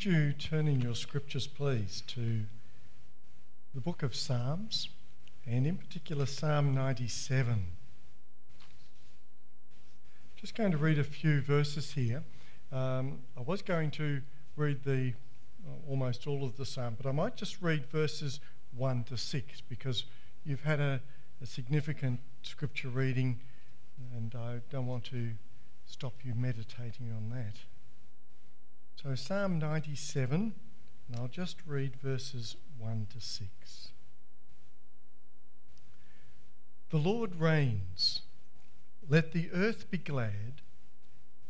Would you turn in your scriptures, please, to the book of Psalms, and in particular Psalm 97? Just going to read a few verses here. Um, I was going to read the uh, almost all of the psalm, but I might just read verses 1 to 6 because you've had a, a significant scripture reading, and I don't want to stop you meditating on that. So, Psalm 97, and I'll just read verses 1 to 6. The Lord reigns. Let the earth be glad.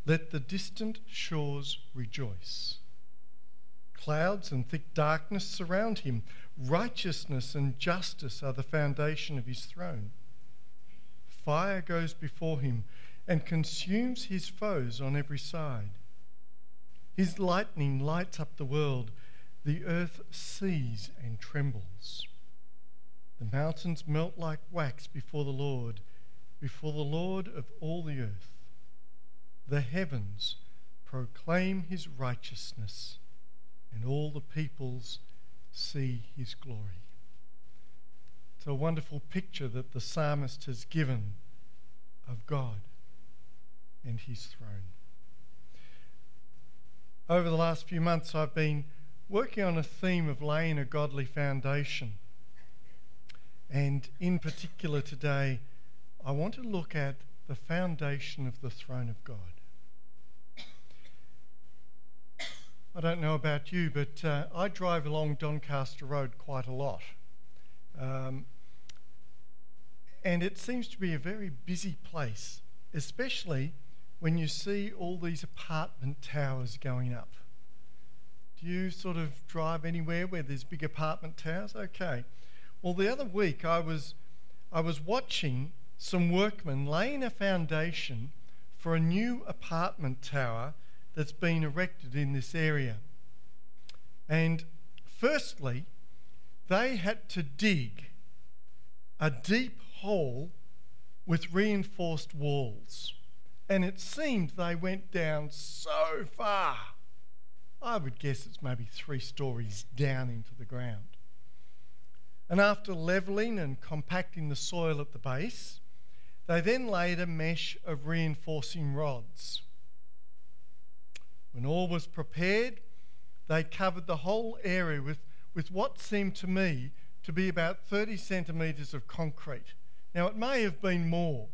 Let the distant shores rejoice. Clouds and thick darkness surround him. Righteousness and justice are the foundation of his throne. Fire goes before him and consumes his foes on every side. His lightning lights up the world. The earth sees and trembles. The mountains melt like wax before the Lord, before the Lord of all the earth. The heavens proclaim his righteousness, and all the peoples see his glory. It's a wonderful picture that the psalmist has given of God and his throne. Over the last few months, I've been working on a theme of laying a godly foundation. And in particular today, I want to look at the foundation of the throne of God. I don't know about you, but uh, I drive along Doncaster Road quite a lot. Um, and it seems to be a very busy place, especially when you see all these apartment towers going up. Do you sort of drive anywhere where there's big apartment towers? Okay. Well, the other week I was, I was watching some workmen laying a foundation for a new apartment tower that's been erected in this area. And firstly, they had to dig a deep hole with reinforced walls and it seemed they went down so far. I would guess it's maybe three stories down into the ground. And after levelling and compacting the soil at the base, they then laid a mesh of reinforcing rods. When all was prepared, they covered the whole area with, with what seemed to me to be about 30 centimetres of concrete. Now, it may have been more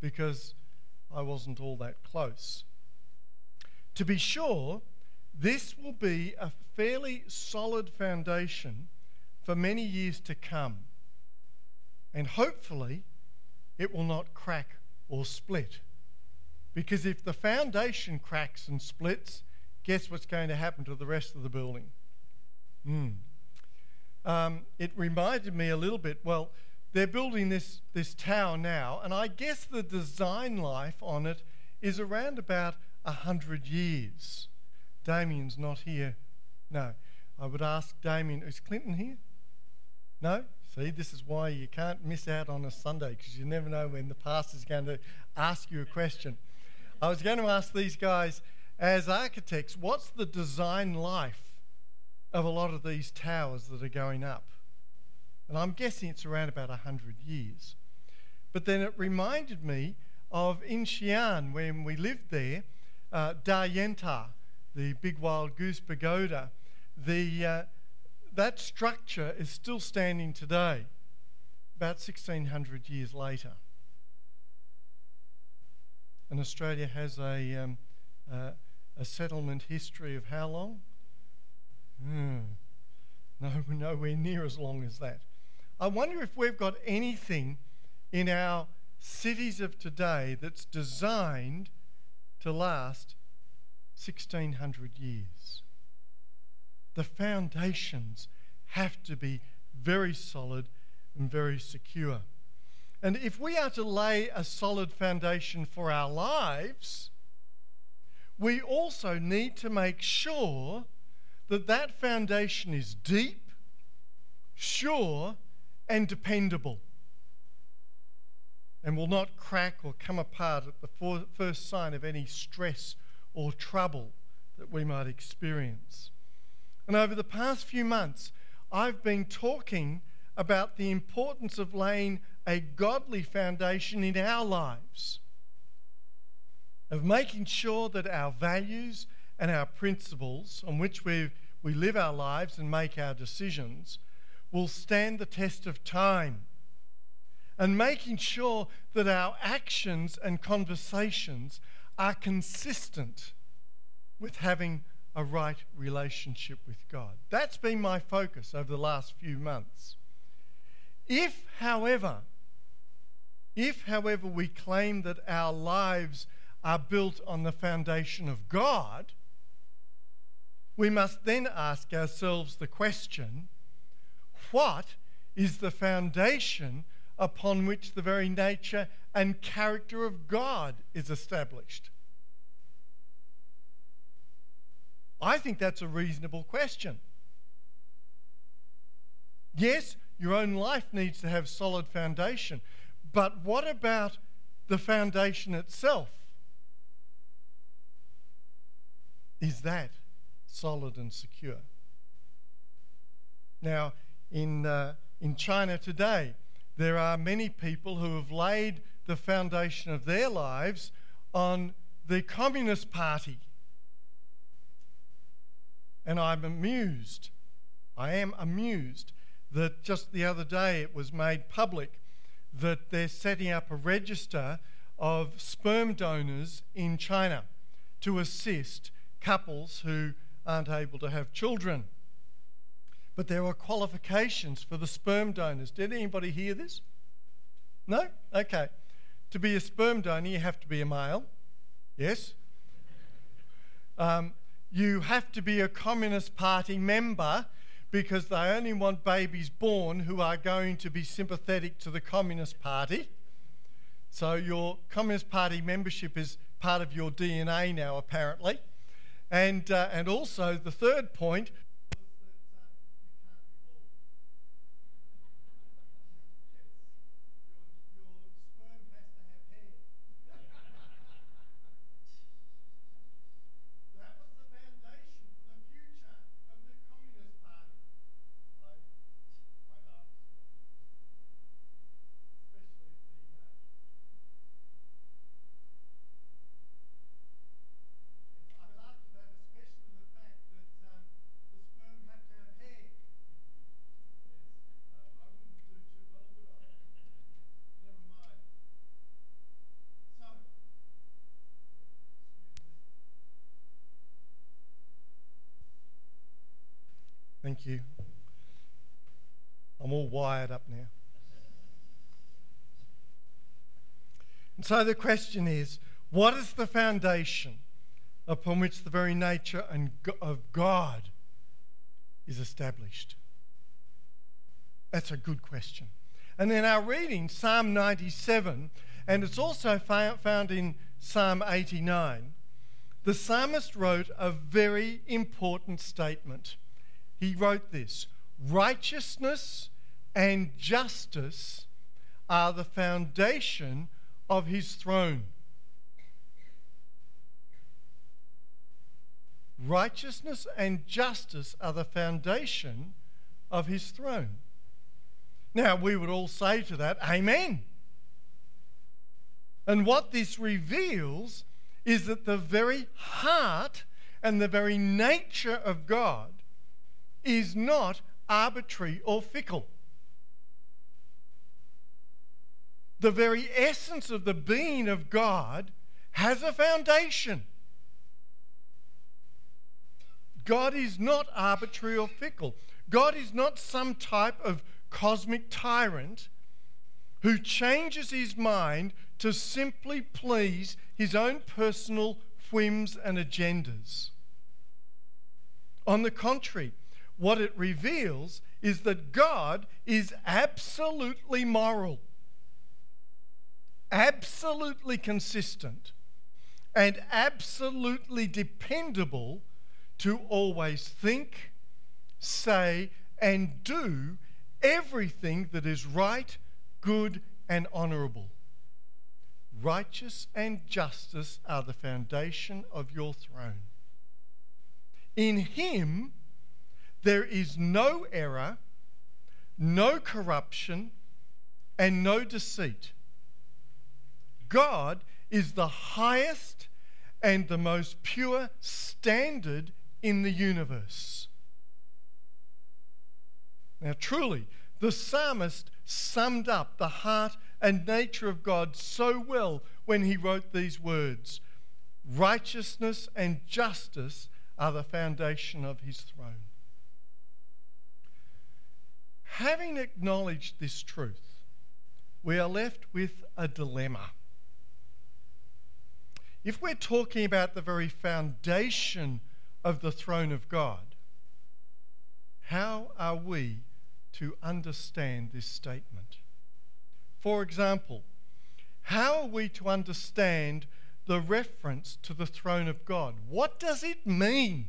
because I wasn't all that close. To be sure, this will be a fairly solid foundation for many years to come. And hopefully, it will not crack or split. Because if the foundation cracks and splits, guess what's going to happen to the rest of the building? Mm. Um, it reminded me a little bit, well, they're building this, this tower now, and I guess the design life on it is around about 100 years. Damien's not here. No. I would ask Damien, is Clinton here? No? See, this is why you can't miss out on a Sunday because you never know when the pastor's going to ask you a question. I was going to ask these guys, as architects, what's the design life of a lot of these towers that are going up? And I'm guessing it's around about 100 years. But then it reminded me of in Xi'an, when we lived there, uh, Dayanta, the big wild goose pagoda, the, uh, that structure is still standing today, about 1600 years later. And Australia has a, um, uh, a settlement history of how long? Mm, no, nowhere near as long as that. I wonder if we've got anything in our cities of today that's designed to last 1600 years. The foundations have to be very solid and very secure. And if we are to lay a solid foundation for our lives, we also need to make sure that that foundation is deep, sure, and dependable and will not crack or come apart at the first sign of any stress or trouble that we might experience. And over the past few months, I've been talking about the importance of laying a godly foundation in our lives, of making sure that our values and our principles on which we, we live our lives and make our decisions will stand the test of time. And making sure that our actions and conversations are consistent with having a right relationship with God. That's been my focus over the last few months. If, however, if, however, we claim that our lives are built on the foundation of God, we must then ask ourselves the question what is the foundation upon which the very nature and character of God is established? I think that's a reasonable question. Yes, your own life needs to have solid foundation, but what about the foundation itself? Is that solid and secure? Now, in, uh, in China today, there are many people who have laid the foundation of their lives on the Communist Party and I'm amused, I am amused that just the other day it was made public that they're setting up a register of sperm donors in China to assist couples who aren't able to have children. But there are qualifications for the sperm donors. Did anybody hear this? No? Okay. To be a sperm donor, you have to be a male. Yes? Um, you have to be a Communist Party member because they only want babies born who are going to be sympathetic to the Communist Party. So your Communist Party membership is part of your DNA now, apparently. And, uh, and also, the third point Thank you. I'm all wired up now. And so the question is what is the foundation upon which the very nature and of God is established? That's a good question. And in our reading, Psalm 97, and it's also found in Psalm 89, the psalmist wrote a very important statement he wrote this Righteousness and justice are the foundation of his throne. Righteousness and justice are the foundation of his throne. Now, we would all say to that, Amen. And what this reveals is that the very heart and the very nature of God is not arbitrary or fickle. The very essence of the being of God has a foundation. God is not arbitrary or fickle. God is not some type of cosmic tyrant who changes his mind to simply please his own personal whims and agendas. On the contrary, what it reveals is that God is absolutely moral, absolutely consistent, and absolutely dependable to always think, say, and do everything that is right, good, and honourable. Righteous and justice are the foundation of your throne. In him there is no error, no corruption, and no deceit. God is the highest and the most pure standard in the universe. Now, truly, the psalmist summed up the heart and nature of God so well when he wrote these words Righteousness and justice are the foundation of his throne. Having acknowledged this truth, we are left with a dilemma. If we're talking about the very foundation of the throne of God, how are we to understand this statement? For example, how are we to understand the reference to the throne of God? What does it mean?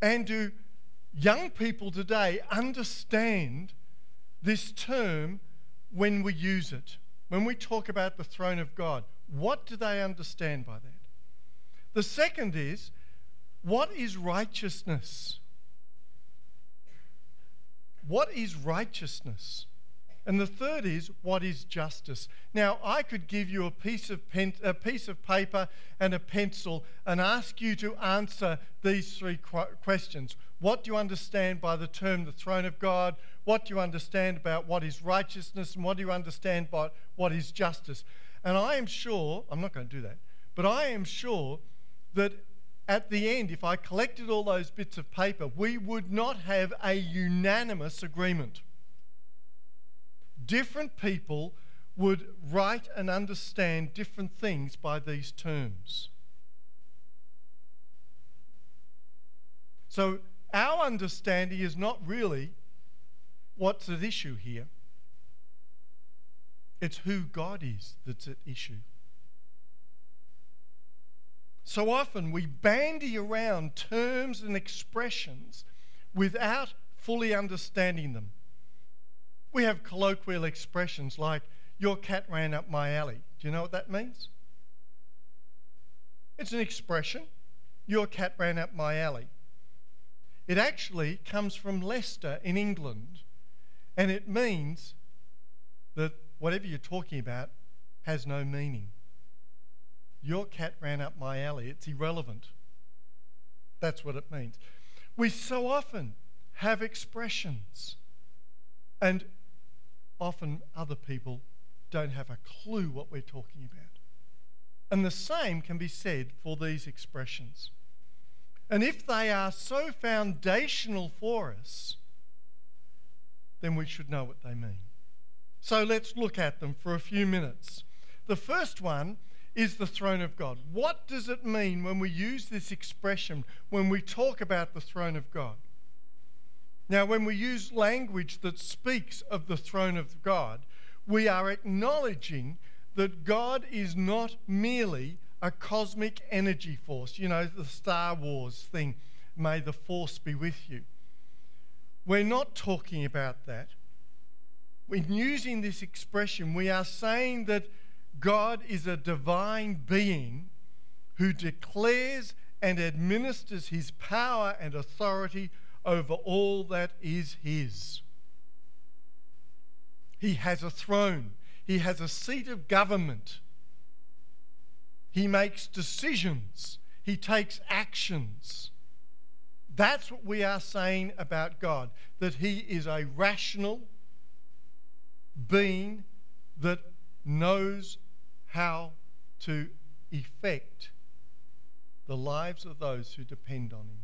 And do young people today understand this term when we use it? When we talk about the throne of God, what do they understand by that? The second is, what is righteousness? What is righteousness? And the third is, what is justice? Now, I could give you a piece of, pen, a piece of paper and a pencil and ask you to answer these three questions. What do you understand by the term the throne of God? What do you understand about what is righteousness? And what do you understand by what is justice? And I am sure, I'm not going to do that, but I am sure that at the end, if I collected all those bits of paper, we would not have a unanimous agreement. Different people would write and understand different things by these terms. So, our understanding is not really what's at issue here. It's who God is that's at issue. So often we bandy around terms and expressions without fully understanding them. We have colloquial expressions like, Your cat ran up my alley. Do you know what that means? It's an expression. Your cat ran up my alley. It actually comes from Leicester in England, and it means that whatever you're talking about has no meaning. Your cat ran up my alley. It's irrelevant. That's what it means. We so often have expressions, and often other people don't have a clue what we're talking about. And the same can be said for these expressions. And if they are so foundational for us, then we should know what they mean. So let's look at them for a few minutes. The first one is the throne of God. What does it mean when we use this expression, when we talk about the throne of God? Now, when we use language that speaks of the throne of God, we are acknowledging that God is not merely a cosmic energy force. You know, the Star Wars thing, may the force be with you. We're not talking about that. In using this expression, we are saying that God is a divine being who declares and administers his power and authority over all that is his. He has a throne, he has a seat of government. He makes decisions, he takes actions. That's what we are saying about God that he is a rational being that knows how to effect the lives of those who depend on him.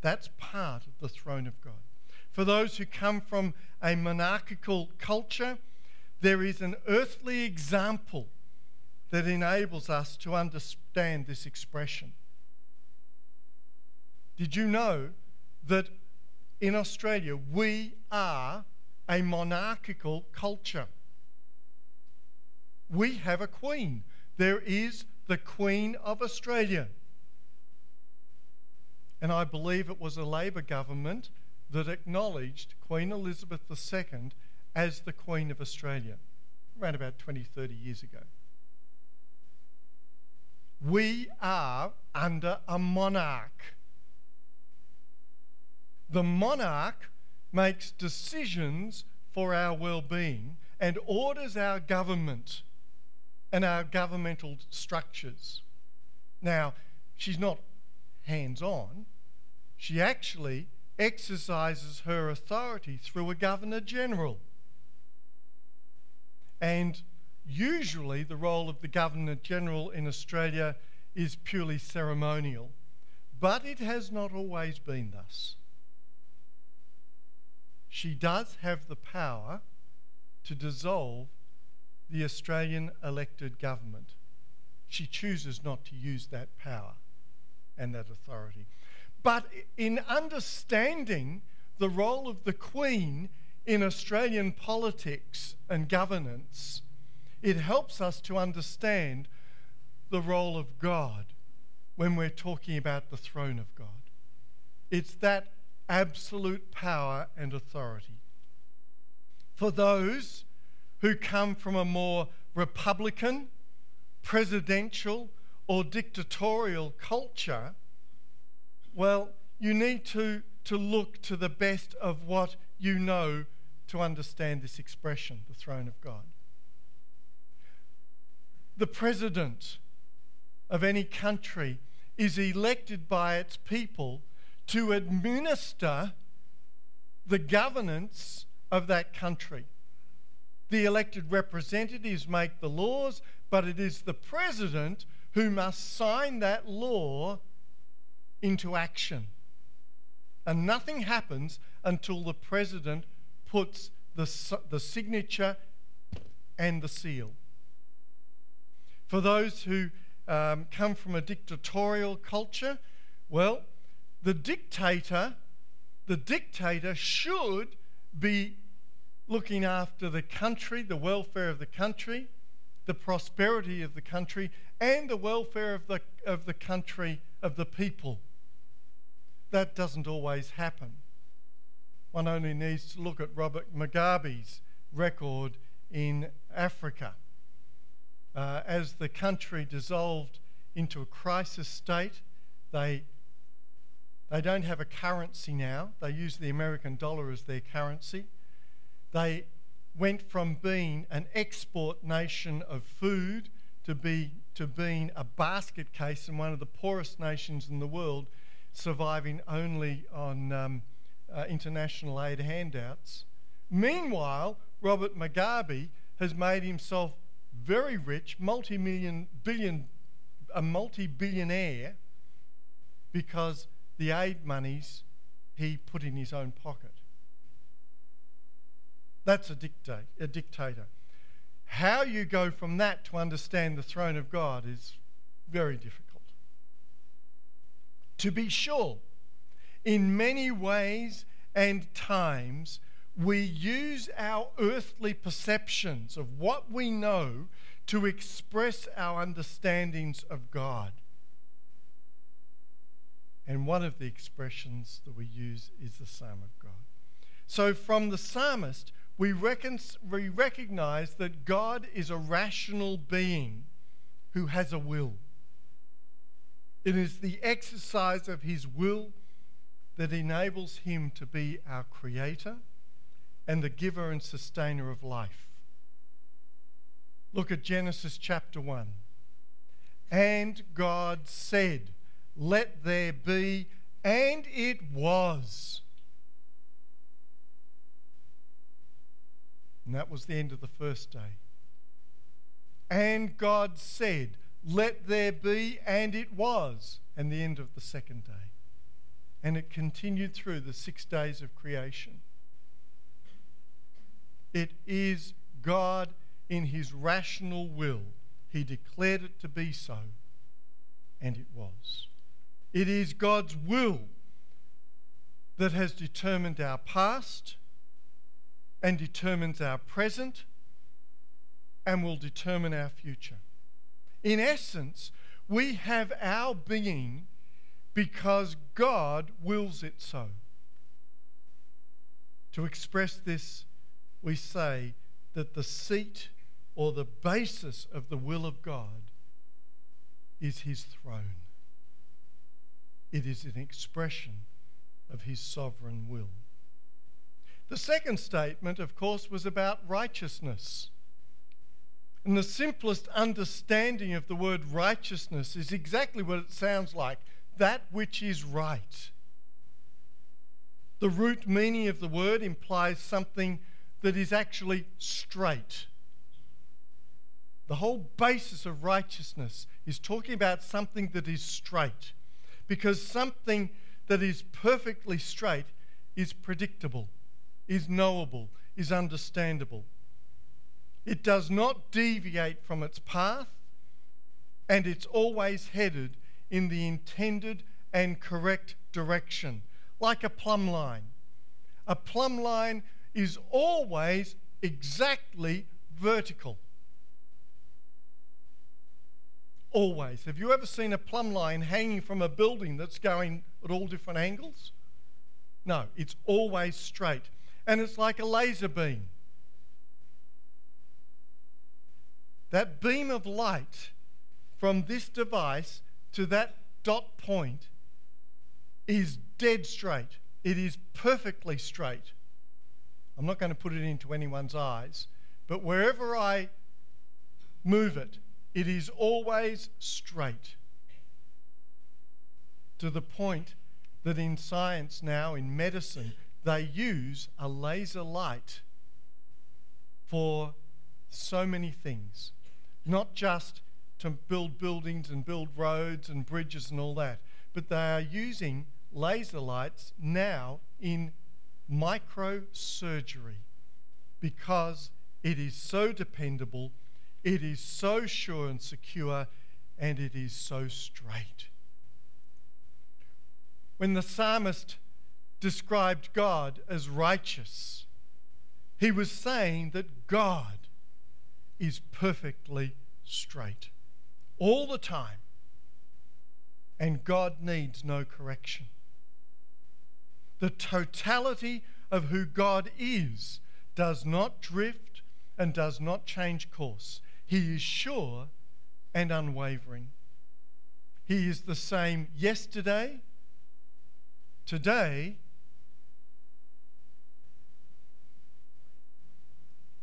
That's part of the throne of God. For those who come from a monarchical culture, there is an earthly example that enables us to understand this expression. Did you know that in Australia we are a monarchical culture? we have a queen. There is the Queen of Australia. And I believe it was a Labor government that acknowledged Queen Elizabeth II as the Queen of Australia around about 20, 30 years ago. We are under a monarch. The monarch makes decisions for our well being and orders our government and our governmental structures. Now, she's not hands on, she actually exercises her authority through a Governor General. And usually, the role of the Governor General in Australia is purely ceremonial, but it has not always been thus. She does have the power to dissolve the Australian elected government. She chooses not to use that power and that authority. But in understanding the role of the Queen in Australian politics and governance, it helps us to understand the role of God when we're talking about the throne of God. It's that absolute power and authority. For those who come from a more republican, presidential, or dictatorial culture, well, you need to, to look to the best of what you know to understand this expression, the throne of God. The president of any country is elected by its people to administer the governance of that country. The elected representatives make the laws, but it is the president who must sign that law into action. And nothing happens until the president puts the, the signature and the seal. For those who um, come from a dictatorial culture, well, the dictator, the dictator should be looking after the country, the welfare of the country, the prosperity of the country, and the welfare of the, of the country, of the people that doesn't always happen. One only needs to look at Robert Mugabe's record in Africa. Uh, as the country dissolved into a crisis state, they, they don't have a currency now. They use the American dollar as their currency. They went from being an export nation of food to, be, to being a basket case and one of the poorest nations in the world surviving only on um, uh, international aid handouts. Meanwhile, Robert Mugabe has made himself very rich, multi-million, billion, a multi-billionaire, because the aid monies he put in his own pocket. That's a, dictate, a dictator. How you go from that to understand the throne of God is very difficult. To be sure, in many ways and times, we use our earthly perceptions of what we know to express our understandings of God. And one of the expressions that we use is the Psalm of God. So, from the psalmist, we, we recognize that God is a rational being who has a will. It is the exercise of His will that enables Him to be our Creator and the giver and sustainer of life. Look at Genesis chapter 1. And God said, Let there be, and it was. And that was the end of the first day. And God said, let there be, and it was, and the end of the second day. And it continued through the six days of creation. It is God in his rational will. He declared it to be so, and it was. It is God's will that has determined our past and determines our present and will determine our future. In essence, we have our being because God wills it so. To express this, we say that the seat or the basis of the will of God is his throne. It is an expression of his sovereign will. The second statement, of course, was about righteousness. And the simplest understanding of the word righteousness is exactly what it sounds like that which is right. The root meaning of the word implies something that is actually straight. The whole basis of righteousness is talking about something that is straight. Because something that is perfectly straight is predictable, is knowable, is understandable. It does not deviate from its path, and it's always headed in the intended and correct direction, like a plumb line. A plumb line is always exactly vertical. Always. Have you ever seen a plumb line hanging from a building that's going at all different angles? No, it's always straight. And it's like a laser beam. That beam of light from this device to that dot point is dead straight. It is perfectly straight. I'm not going to put it into anyone's eyes, but wherever I move it, it is always straight. To the point that in science now, in medicine, they use a laser light for so many things. Not just to build buildings and build roads and bridges and all that, but they are using laser lights now in microsurgery because it is so dependable, it is so sure and secure, and it is so straight. When the psalmist described God as righteous, he was saying that God is perfectly straight all the time, and God needs no correction the totality of who God is does not drift and does not change course. He is sure and unwavering. He is the same yesterday, today,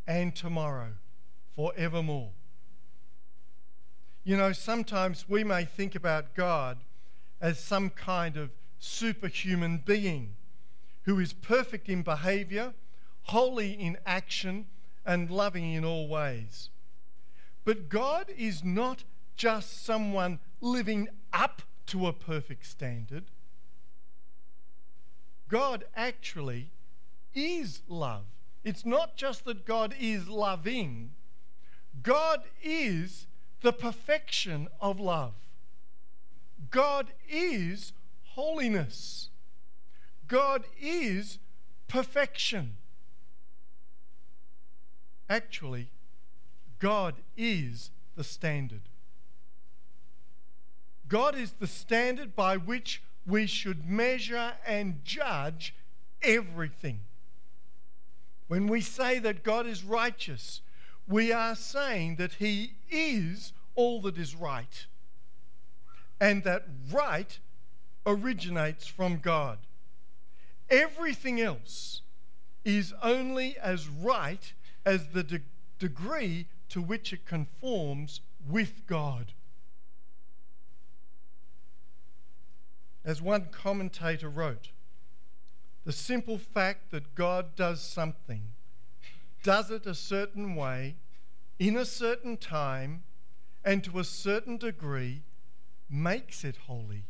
and tomorrow, forevermore. You know, sometimes we may think about God as some kind of superhuman being who is perfect in behavior, holy in action, and loving in all ways. But God is not just someone living up to a perfect standard. God actually is love. It's not just that God is loving, God is the perfection of love. God is holiness. God is perfection. Actually, God is the standard. God is the standard by which we should measure and judge everything. When we say that God is righteous, we are saying that He is all that is right, and that right originates from God. Everything else is only as right as the de- degree to which it conforms with God. As one commentator wrote, the simple fact that God does something, does it a certain way, in a certain time, and to a certain degree, makes it holy,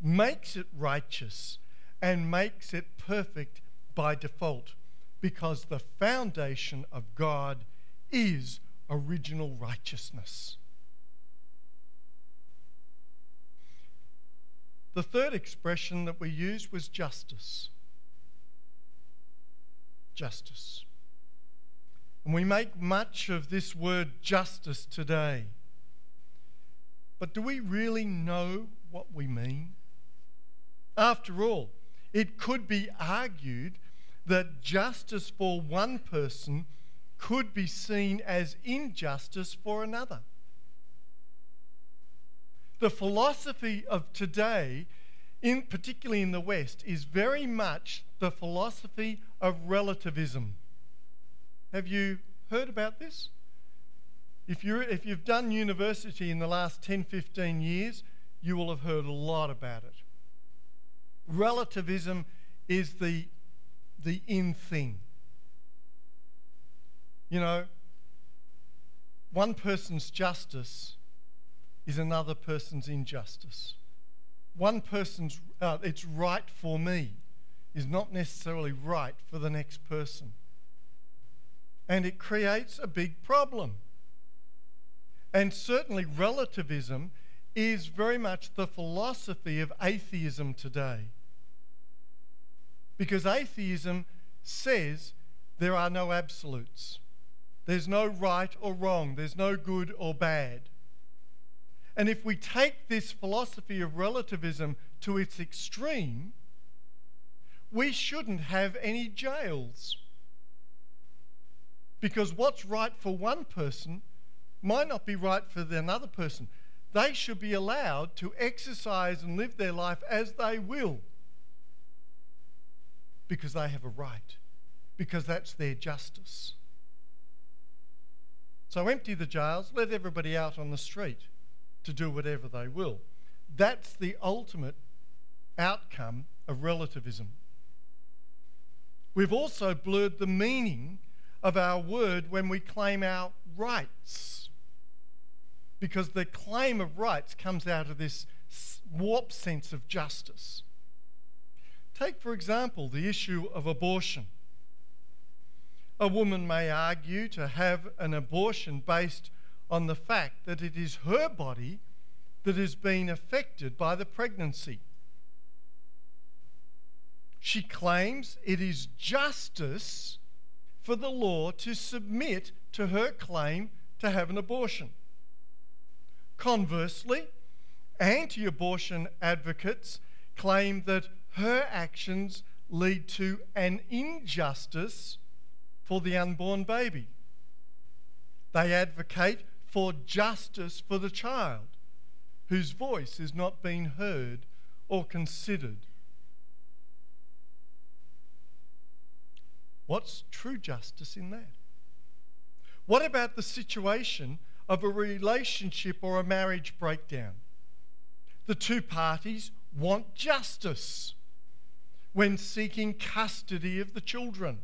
makes it righteous, and makes it perfect by default because the foundation of God is original righteousness. The third expression that we used was justice. Justice. And we make much of this word justice today. But do we really know what we mean? After all, it could be argued that justice for one person could be seen as injustice for another. the philosophy of today, in, particularly in the West, is very much the philosophy of relativism. Have you heard about this? If, you're, if you've done university in the last 10, 15 years, you will have heard a lot about it. Relativism is the, the in thing. You know, one person's justice is another person's injustice. One person's, uh, it's right for me, is not necessarily right for the next person. And it creates a big problem. And certainly, relativism is very much the philosophy of atheism today. Because atheism says there are no absolutes. There's no right or wrong. There's no good or bad. And if we take this philosophy of relativism to its extreme, we shouldn't have any jails. Because what's right for one person might not be right for another person. They should be allowed to exercise and live their life as they will because they have a right, because that's their justice. So empty the jails, let everybody out on the street to do whatever they will. That's the ultimate outcome of relativism. We've also blurred the meaning of our word when we claim our rights. Because the claim of rights comes out of this warped sense of justice. Take, for example, the issue of abortion. A woman may argue to have an abortion based on the fact that it is her body that has been affected by the pregnancy. She claims it is justice for the law to submit to her claim to have an abortion. Conversely, anti abortion advocates claim that her actions lead to an injustice for the unborn baby. They advocate for justice for the child whose voice is not being heard or considered. What's true justice in that? What about the situation of a relationship or a marriage breakdown? The two parties want justice when seeking custody of the children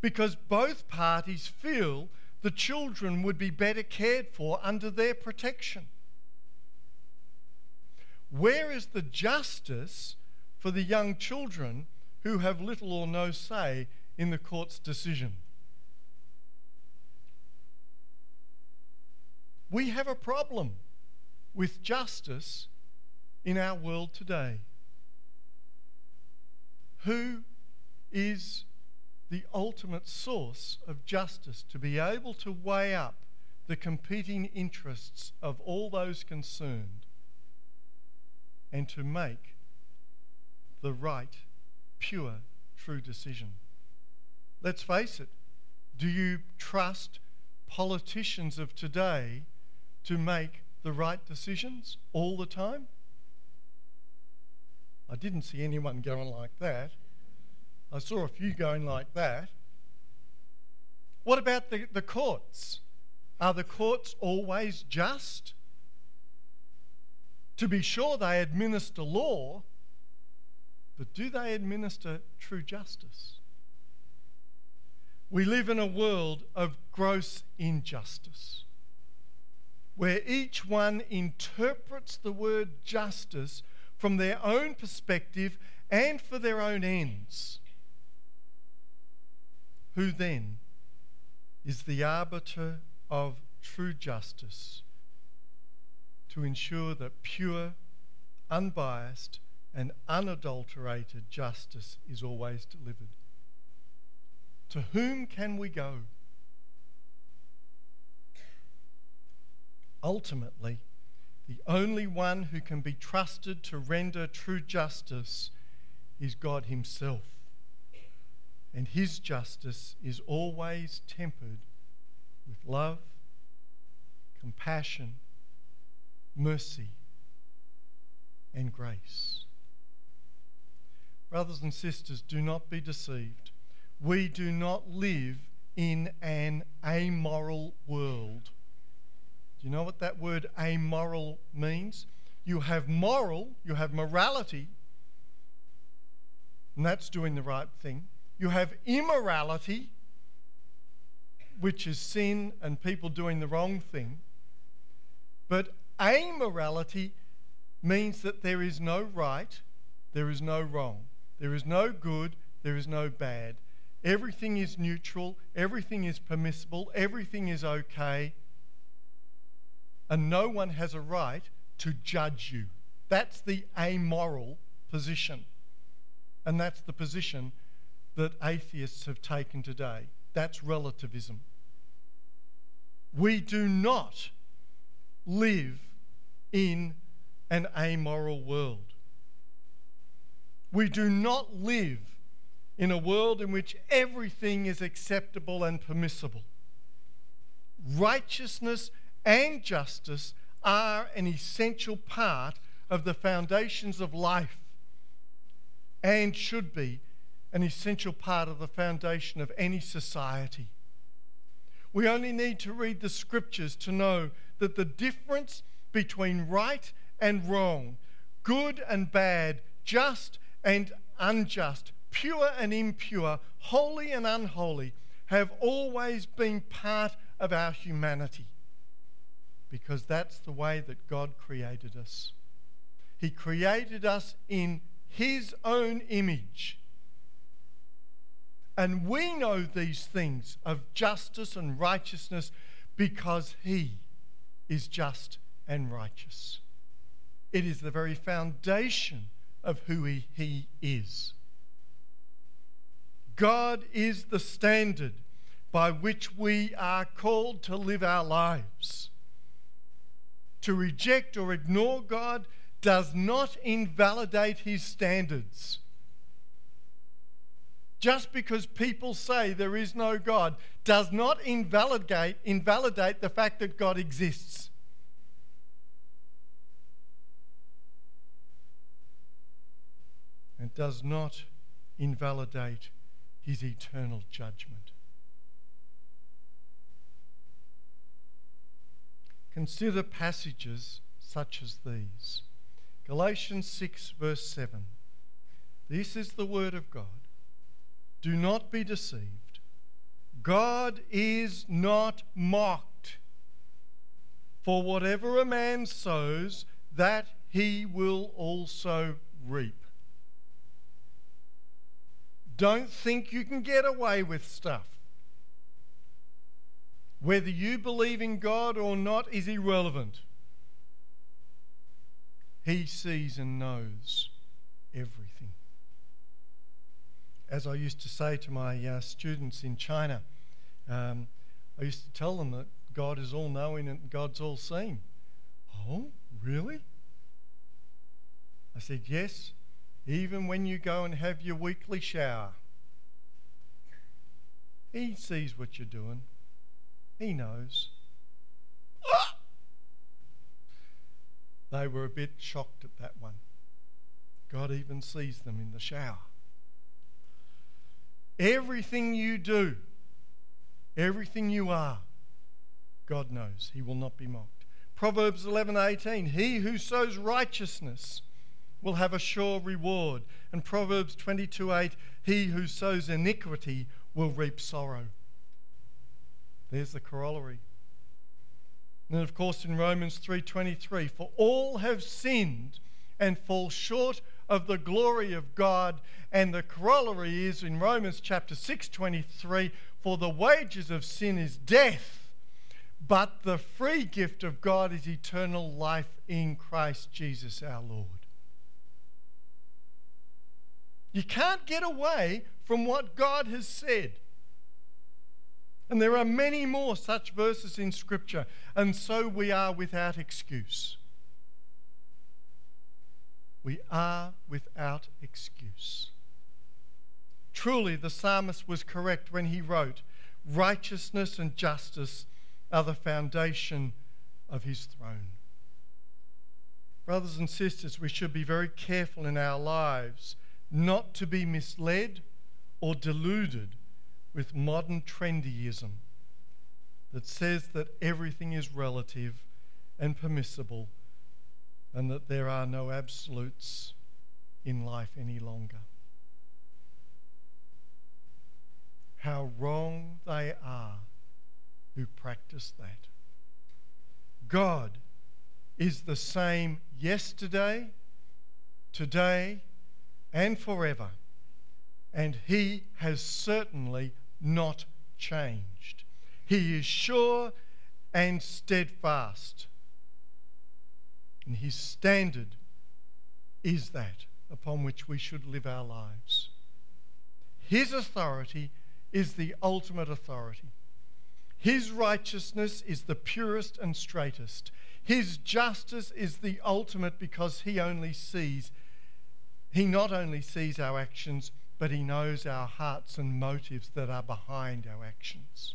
because both parties feel the children would be better cared for under their protection. Where is the justice for the young children who have little or no say in the court's decision? We have a problem with justice in our world today. Who is the ultimate source of justice to be able to weigh up the competing interests of all those concerned and to make the right, pure, true decision. Let's face it, do you trust politicians of today to make the right decisions all the time? I didn't see anyone going like that. I saw a few going like that. What about the, the courts? Are the courts always just? To be sure, they administer law, but do they administer true justice? We live in a world of gross injustice, where each one interprets the word justice from their own perspective and for their own ends. Who then is the arbiter of true justice to ensure that pure, unbiased, and unadulterated justice is always delivered? To whom can we go? Ultimately, the only one who can be trusted to render true justice is God Himself and his justice is always tempered with love, compassion, mercy, and grace. Brothers and sisters, do not be deceived. We do not live in an amoral world. You know what that word amoral means? You have moral, you have morality, and that's doing the right thing. You have immorality, which is sin and people doing the wrong thing. But amorality means that there is no right, there is no wrong, there is no good, there is no bad. Everything is neutral, everything is permissible, everything is okay, and no one has a right to judge you. That's the amoral position. And that's the position that atheists have taken today. That's relativism. We do not live in an amoral world. We do not live in a world in which everything is acceptable and permissible. Righteousness and justice are an essential part of the foundations of life and should be an essential part of the foundation of any society. We only need to read the scriptures to know that the difference between right and wrong, good and bad, just and unjust, pure and impure, holy and unholy, have always been part of our humanity because that's the way that God created us. He created us in His own image. And we know these things of justice and righteousness because He is just and righteous. It is the very foundation of who He, he is. God is the standard by which we are called to live our lives. To reject or ignore God does not invalidate His standards. Just because people say there is no God does not invalidate, invalidate the fact that God exists. And does not invalidate his eternal judgment. Consider passages such as these. Galatians 6, verse 7. This is the word of God. Do not be deceived. God is not mocked. For whatever a man sows, that he will also reap. Don't think you can get away with stuff. Whether you believe in God or not is irrelevant. He sees and knows everything. As I used to say to my uh, students in China, um, I used to tell them that God is all knowing and God's all seeing. Oh, really? I said, Yes, even when you go and have your weekly shower. He sees what you're doing, He knows. They were a bit shocked at that one. God even sees them in the shower. Everything you do, everything you are, God knows. He will not be mocked. Proverbs 11:18 He who sows righteousness will have a sure reward. And Proverbs 22:8 He who sows iniquity will reap sorrow. There's the corollary. And of course in Romans 3:23, for all have sinned and fall short of the glory of God, and the corollary is in Romans chapter 6:23, for the wages of sin is death, but the free gift of God is eternal life in Christ Jesus our Lord. You can't get away from what God has said. And there are many more such verses in Scripture, and so we are without excuse. We are without excuse. Truly, the psalmist was correct when he wrote, Righteousness and justice are the foundation of his throne. Brothers and sisters, we should be very careful in our lives not to be misled or deluded with modern trendyism that says that everything is relative and permissible and that there are no absolutes in life any longer. How wrong they are who practice that. God is the same yesterday, today, and forever. And he has certainly not changed. He is sure and steadfast. And his standard is that upon which we should live our lives. His authority is the ultimate authority. His righteousness is the purest and straightest. His justice is the ultimate because he only sees, he not only sees our actions, but he knows our hearts and motives that are behind our actions.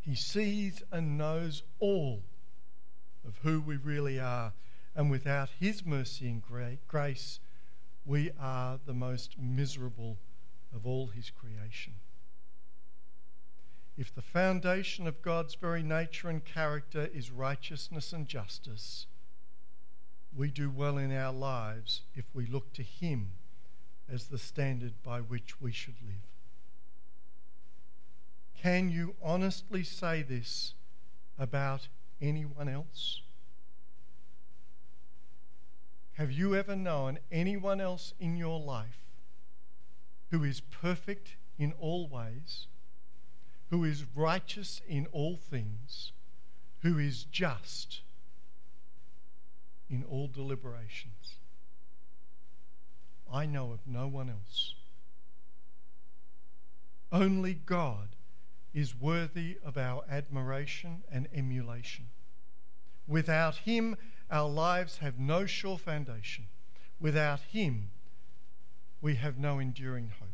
He sees and knows all of who we really are. And without His mercy and grace, we are the most miserable of all His creation. If the foundation of God's very nature and character is righteousness and justice, we do well in our lives if we look to Him as the standard by which we should live. Can you honestly say this about anyone else? Have you ever known anyone else in your life who is perfect in all ways, who is righteous in all things, who is just in all deliberations? I know of no one else. Only God is worthy of our admiration and emulation. Without Him, our lives have no sure foundation. Without Him, we have no enduring hope.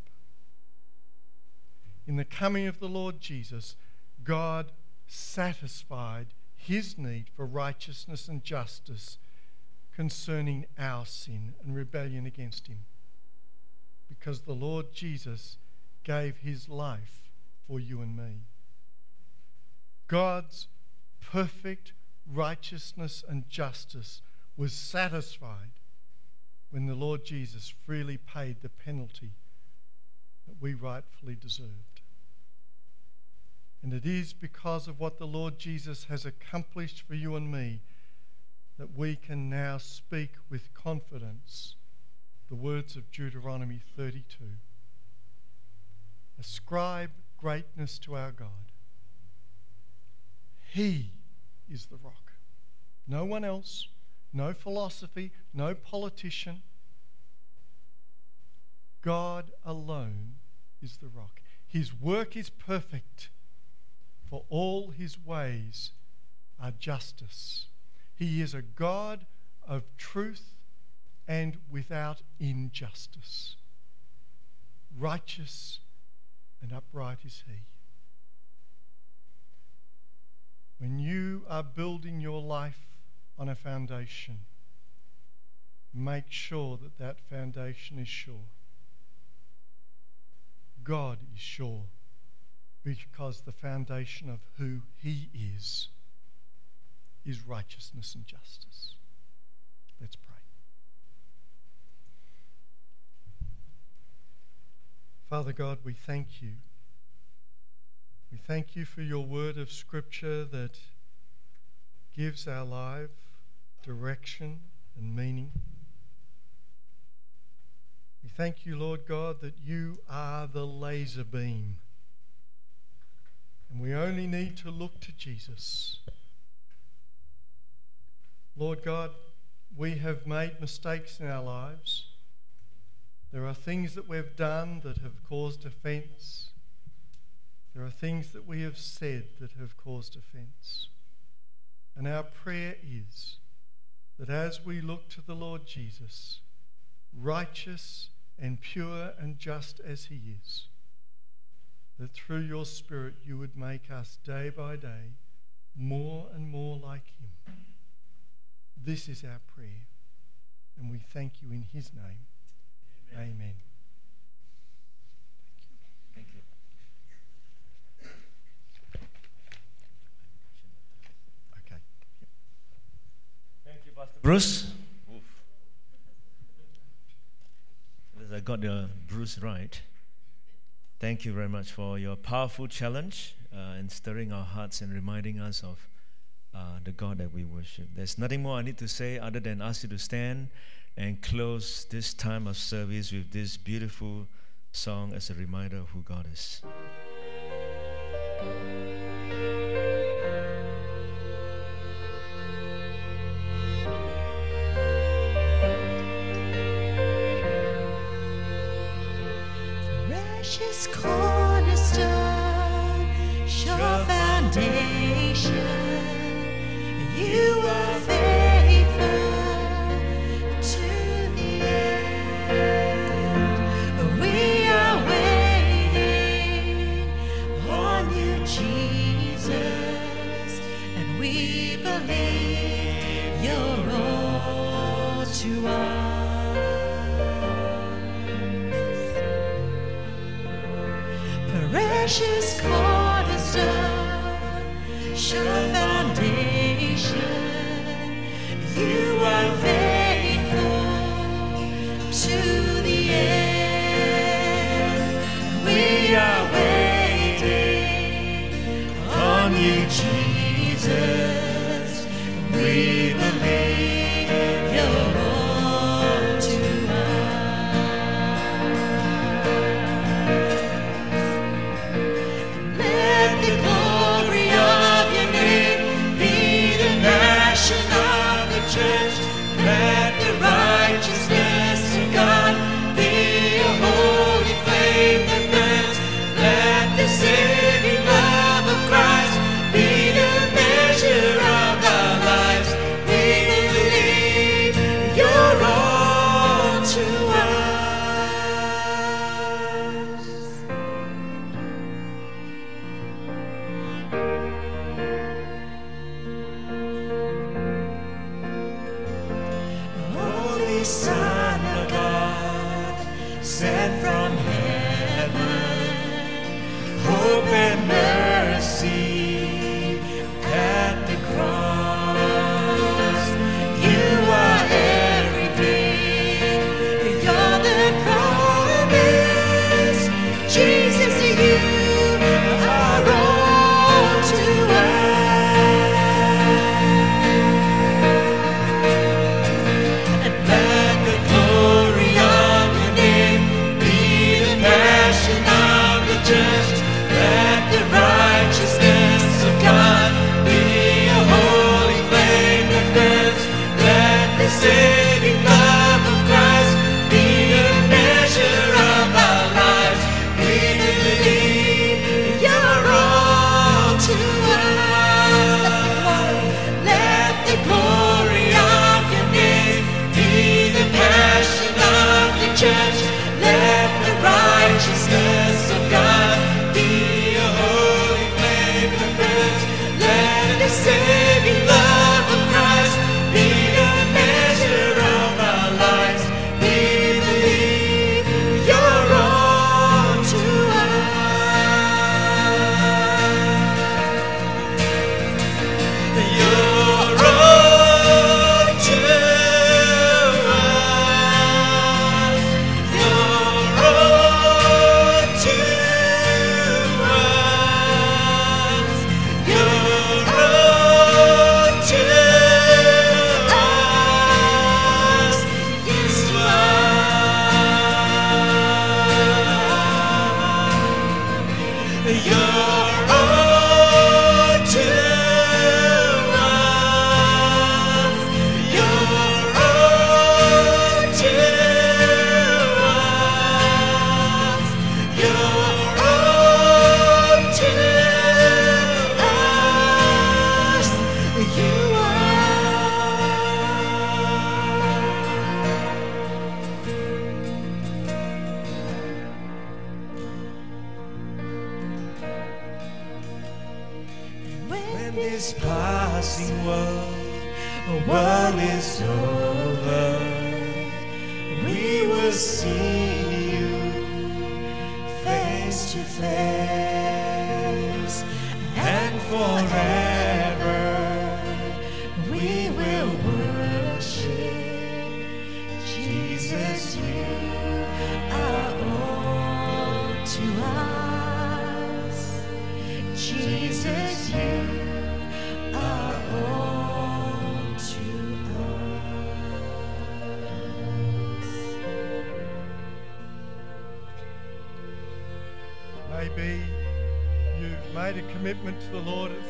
In the coming of the Lord Jesus, God satisfied His need for righteousness and justice concerning our sin and rebellion against Him. Because the Lord Jesus gave His life for you and me. God's perfect righteousness and justice was satisfied when the Lord Jesus freely paid the penalty that we rightfully deserved. And it is because of what the Lord Jesus has accomplished for you and me that we can now speak with confidence the words of Deuteronomy 32. Ascribe greatness to our God. He is the rock. No one else, no philosophy, no politician. God alone is the rock. His work is perfect, for all his ways are justice. He is a God of truth and without injustice. Righteous and upright is he. When you are building your life on a foundation, make sure that that foundation is sure. God is sure because the foundation of who he is is righteousness and justice. Let's pray. Father God, we thank you. We thank you for your word of Scripture that gives our life direction and meaning. We thank you, Lord God, that you are the laser beam. And we only need to look to Jesus. Lord God, we have made mistakes in our lives. There are things that we've done that have caused offence. There are things that we have said that have caused offence. And our prayer is that as we look to the Lord Jesus, righteous and pure and just as he is, that through your Spirit you would make us day by day more and more like him. This is our prayer, and we thank you in his name. Amen. Amen. Thank you. Thank you. Okay. Thank you, Pastor Bruce. Oof. I got the Bruce right. Thank you very much for your powerful challenge uh, and stirring our hearts and reminding us of uh, the God that we worship. There's nothing more I need to say other than ask you to stand and close this time of service with this beautiful song as a reminder of who God is. on you, Jesus.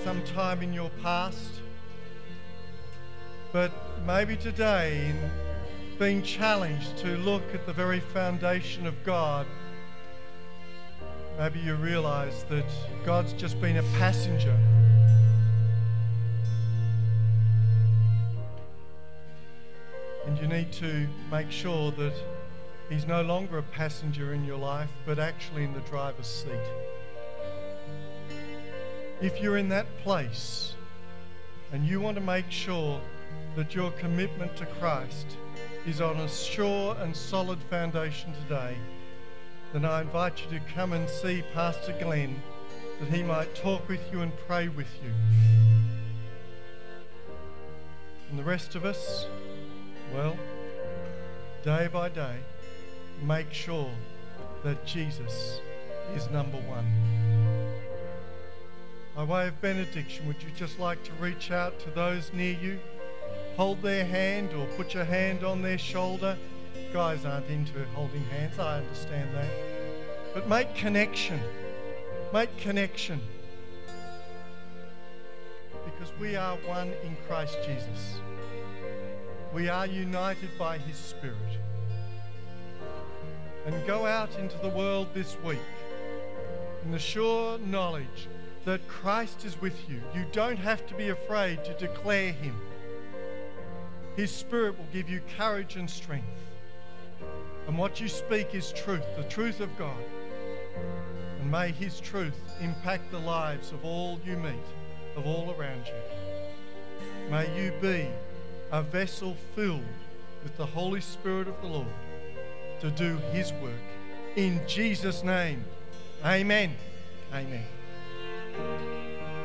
Some time in your past, but maybe today, in being challenged to look at the very foundation of God, maybe you realize that God's just been a passenger. And you need to make sure that He's no longer a passenger in your life, but actually in the driver's seat. If you're in that place and you want to make sure that your commitment to Christ is on a sure and solid foundation today, then I invite you to come and see Pastor Glenn that he might talk with you and pray with you. And the rest of us, well, day by day, make sure that Jesus is number one. By way of benediction, would you just like to reach out to those near you, hold their hand, or put your hand on their shoulder? Guys aren't into holding hands, I understand that. But make connection. Make connection. Because we are one in Christ Jesus. We are united by His Spirit. And go out into the world this week in the sure knowledge that Christ is with you. You don't have to be afraid to declare Him. His Spirit will give you courage and strength. And what you speak is truth, the truth of God. And may His truth impact the lives of all you meet, of all around you. May you be a vessel filled with the Holy Spirit of the Lord to do His work. In Jesus' name, amen. Amen. Thank you.